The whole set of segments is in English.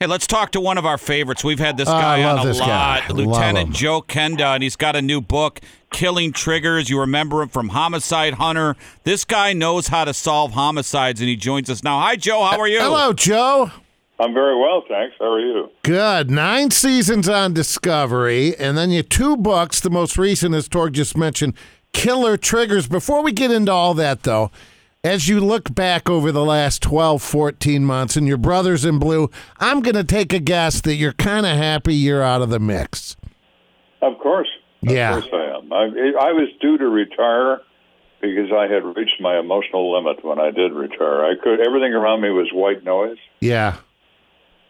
Hey, let's talk to one of our favorites. We've had this Oh, guy I love on a this guy. lot, Love Lieutenant. Joe Kenda, and he's got a new book, Killing Triggers. You remember him from Homicide Hunter. This guy knows how to solve homicides, and he joins us now. Hi, Joe. How are you? Hello, Joe. I'm very well, thanks. How are you? Good. Nine seasons on Discovery, and then you two books. The most recent, as Torg just mentioned, Killer Triggers. Before we get into all that, though, as you look back over the last 12, 14 months and your brothers in blue, I'm going to take a guess that you're kind of happy you're out of the mix. Of course. Of Yeah. course I am. I, I was due to retire because I had reached my emotional limit when I did retire. I could everything around me was white noise. Yeah.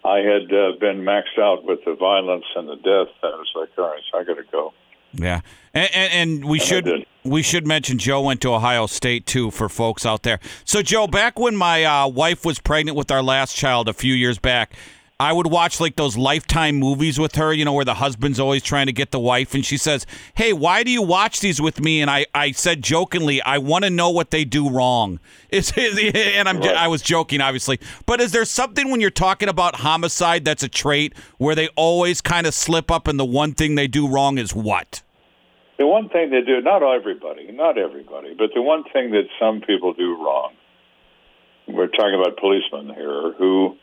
I had uh, been maxed out with the violence and the death. I was like, all right, so I got to go. Yeah, and, and, and we should we should mention Joe went to Ohio State too for folks out there. So Joe, back when my uh, wife was pregnant with our last child a few years back, I would watch like those Lifetime movies with her. You know, where the husband's always trying to get the wife, and she says, "Hey, why do you watch these with me?" And I, I said jokingly, "I want to know what they do wrong." Is and I'm I was joking, obviously, but is there something when you're talking about homicide that's a trait where they always kind of slip up, and the one thing they do wrong is what? The one thing they do, not everybody, not everybody, but the one thing that some people do wrong, we're talking about policemen here who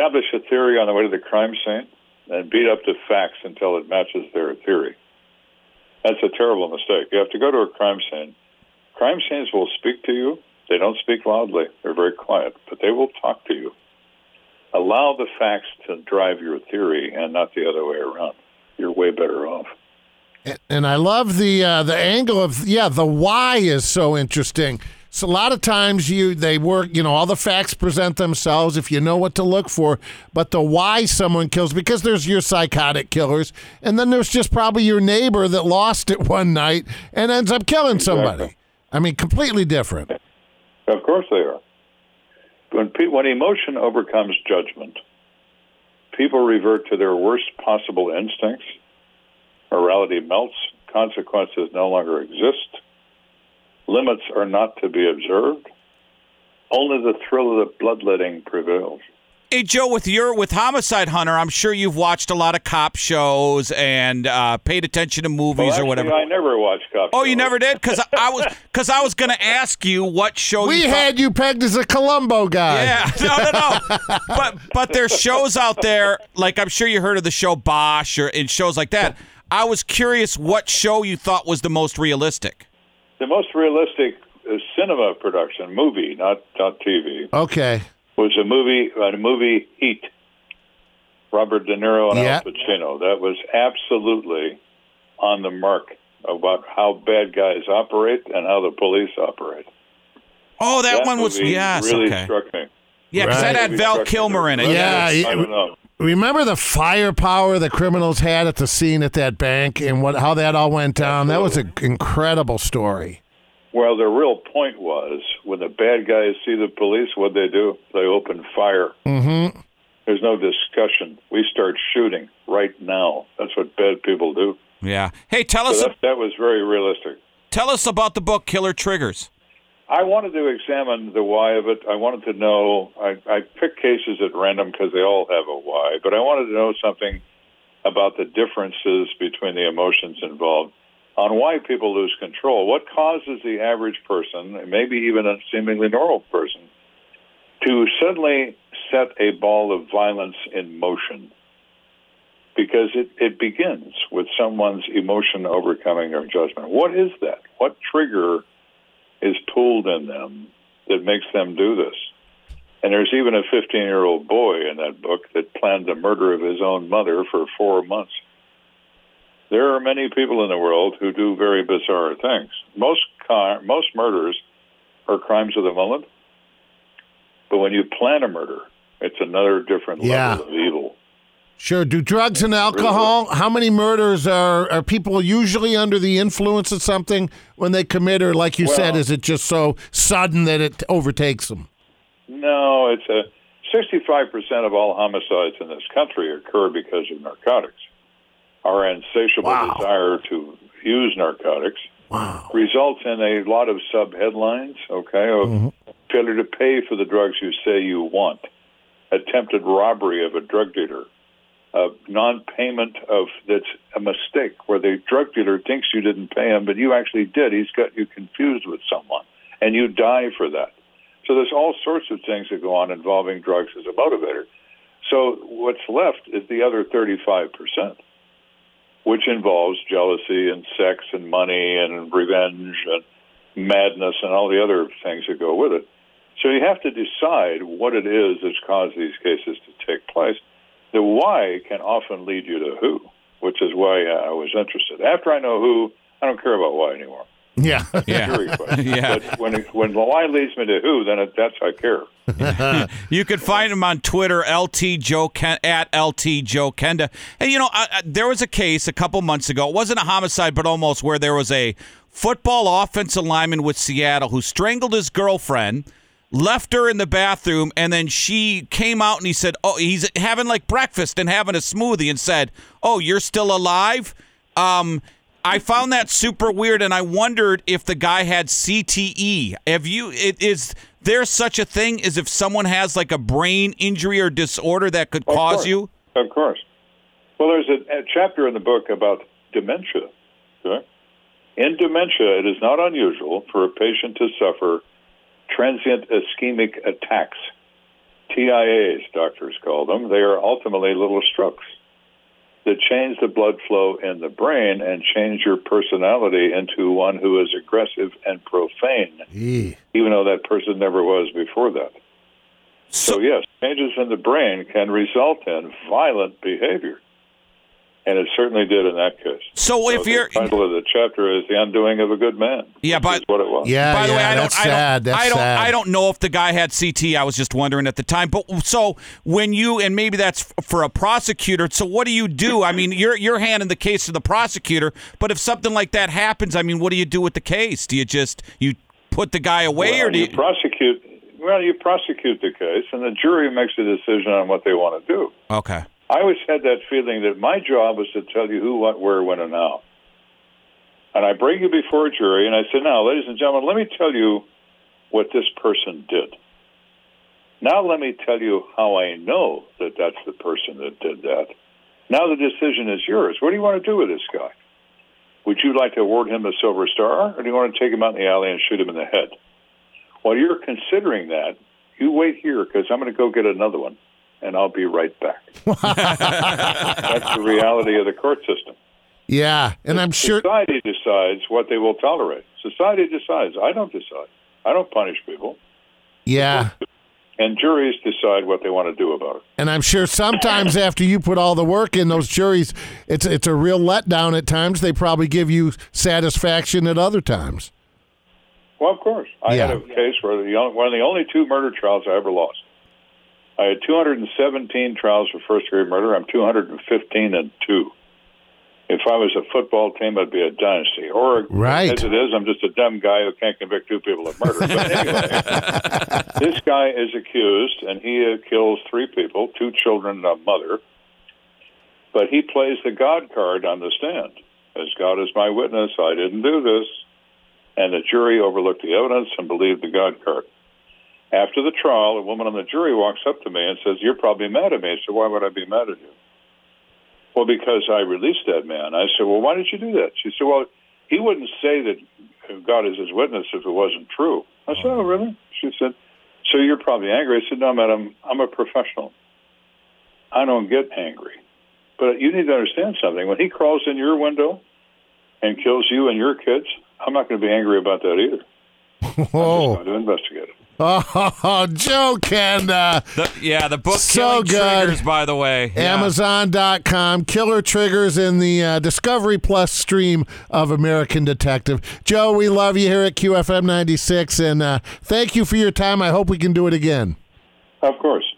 establish a theory on the way to the crime scene and beat up the facts until it matches their theory. That's a terrible mistake. You have to go to a crime scene. Crime scenes will speak to you. They don't speak loudly. They're very quiet, but they will talk to you. Allow the facts to drive your theory and not the other way around. You're way better off. And I love the uh, the angle of yeah the why is so interesting. So a lot of times you they work you know all the facts present themselves if you know what to look for, but the why someone kills because there's your psychotic killers, and then there's just probably your neighbor that lost it one night and ends up killing somebody. I mean, completely different. Of course they are. When pe- when emotion overcomes judgment, people revert to their worst possible instincts. Morality melts. Consequences no longer exist. Limits are not to be observed. Only the thrill of the bloodletting prevails. Hey Joe, with your with Homicide Hunter, I'm sure you've watched a lot of cop shows and uh, paid attention to movies Well, or whatever. I never watched cop oh, you never did? Because I was because I was going to ask you what show We you thought- had you pegged as a Columbo guy. Yeah, no, no, no. but but there's shows out there like I'm sure you heard of the show Bosch or in shows like that. I was curious what show you thought was the most realistic. The most realistic uh, cinema production, movie, not not TV, Okay. was a movie a movie Heat. Robert De Niro and Yeah. Al Pacino. That was absolutely on the mark about how bad guys operate and how the police operate. Oh, that, one was movie yes, really okay. struck me. Yeah, because Right. that had Val. Kilmer in it. Yeah, I don't know. Remember the firepower the criminals had at the scene at that bank and what how that all went down? That was an incredible story. Well, the real point was when the bad guys see the police, what they do? They open fire. Mm-hmm. There's no discussion. We start shooting right now. That's what bad people do. Yeah. Hey, tell us So that, that was very realistic. tell us about the book Killer Triggers. I wanted to examine the why of it. I wanted to know. I, I picked cases at random because they all have a why, but I wanted to know something about the differences between the emotions involved on why people lose control. What causes the average person, maybe even a seemingly normal person, to suddenly set a ball of violence in motion? Because it, it begins with someone's emotion overcoming their judgment. What is that? What trigger in them that makes them do this. And there's even a 15 year old boy in that book that planned the murder of his own mother for four months. There are many people in the world who do very bizarre things. Most most murders are crimes of the moment, but when you plan a murder, it's another different Yeah. level of evil. Sure. Do drugs and alcohol? How many murders are are people usually under the influence of something when they commit, or like you said, is it just so sudden that it overtakes them? No, it's a 65% of all homicides in this country occur because of narcotics. Our insatiable Wow. desire to use narcotics Wow. results in a lot of sub headlines, okay, of mm-hmm. failure to pay for the drugs you say you want. attempted robbery of a drug dealer, a non-payment of that's a mistake where the drug dealer thinks you didn't pay him, but you actually did. He's got you confused with someone, and you die for that. So there's all sorts of things that go on involving drugs as a motivator. So what's left is the other 35 percent which involves jealousy and sex and money and revenge and madness and all the other things that go with it. So you have to decide what it is that's caused these cases to take place. The why can often lead you to who, which is why I was interested. After I know who, I don't care about why anymore. Yeah. Yeah. yeah. But when it, when the why leads me to who, then it, that's I care. you can find him on Twitter, LT Joe Ken, at LT Joe Kenda. And you know, I, I, there was a case a couple months ago. It wasn't a homicide, but almost where there was a football offensive lineman with Seattle who strangled his girlfriend left her in the bathroom and then she came out and he said oh he's having like breakfast and having a smoothie and said oh you're still alive um I found that super weird, and I wondered if the guy had CTE. Have you? It, is there such a thing as if someone has like a brain injury or disorder that could Of cause course. you? Of course. Well, there's a, a chapter in the book about dementia. Okay? In dementia, it is not unusual for a patient to suffer transient ischemic attacks. TIAs, doctors call them. They are ultimately little strokes that change the blood flow in the brain and change your personality into one who is aggressive and profane, Eee. even though that person never was before that. So, So, yes, changes in the brain can result in violent behavior. And it certainly did in that case. so if the you're title of the chapter is "The Undoing of a Good Man." Yeah, which but- what it was. Yeah, By the yeah, way, I don't, that's I sad. don't, that's I don't, sad. I don't know if the guy had CT. I was just wondering at the time. But so when you and maybe that's for a prosecutor. So what do you do? I mean, you're you're handing the case to the prosecutor. But if something like that happens, I mean, what do you do with the case? Do you just you put the guy away, well, or do you you? prosecute? Well, you prosecute the case, and the jury makes a decision on what they want to do. Okay. I always had that feeling that my job was to tell you who, what, where, when, and how. And I bring you before a jury, and I say, now, ladies and gentlemen, let me tell you what this person did. Now, let me tell you how I know that that's the person that did that. Now, the decision is yours. What do you want to do with this guy? Would you like to award him a Silver Star, or do you want to take him out in the alley and shoot him in the head? While you're considering that, you wait here because I'm going to go get another one, and I'll be right back. That's the reality of the court system. Yeah, and I'm sure. Society decides what they will tolerate. Society decides. I don't decide. I don't punish people. Yeah, And juries decide what they want to do about it. and I'm sure sometimes after you put all the work in, those juries, it's it's a real letdown. At times, they probably give you satisfaction. At other times, Well, of course. I Yeah. had a case where the one of the only two murder trials I ever lost. I had 217 trials for first degree murder. I'm 215 and two. If I was a football team, I'd be a dynasty. Or Right. as it is, I'm just a dumb guy who can't convict two people of murder. But anyway, this guy is accused, and he uh, kills three people, two children and a mother. But he plays the God card on the stand. As God is my witness, I didn't do this. And the jury overlooked the evidence and believed the God card. After the trial, a woman on the jury walks up to me and says, You're probably mad at me. I said, Why would I be mad at you? Well, because I released that man. I said, Well, why did you do that? She said, Well, he wouldn't say that God is his witness if it wasn't true. I said, Oh, really? She said, So you're probably angry. I said, No, madam, I'm a professional. I don't get angry. But you need to understand something. When he crawls in your window and kills you and your kids, I'm not going to be angry about that either. I'm just going to investigate it. oh, Joe Kenda. The, yeah, the book So Killing good. Triggers, by the way. Yeah. Amazon.com, Killer Triggers in the uh, Discovery Plus stream of American Detective. Joe, we love you here at QFM 96, and uh, thank you for your time. I hope we can do it again. Of course.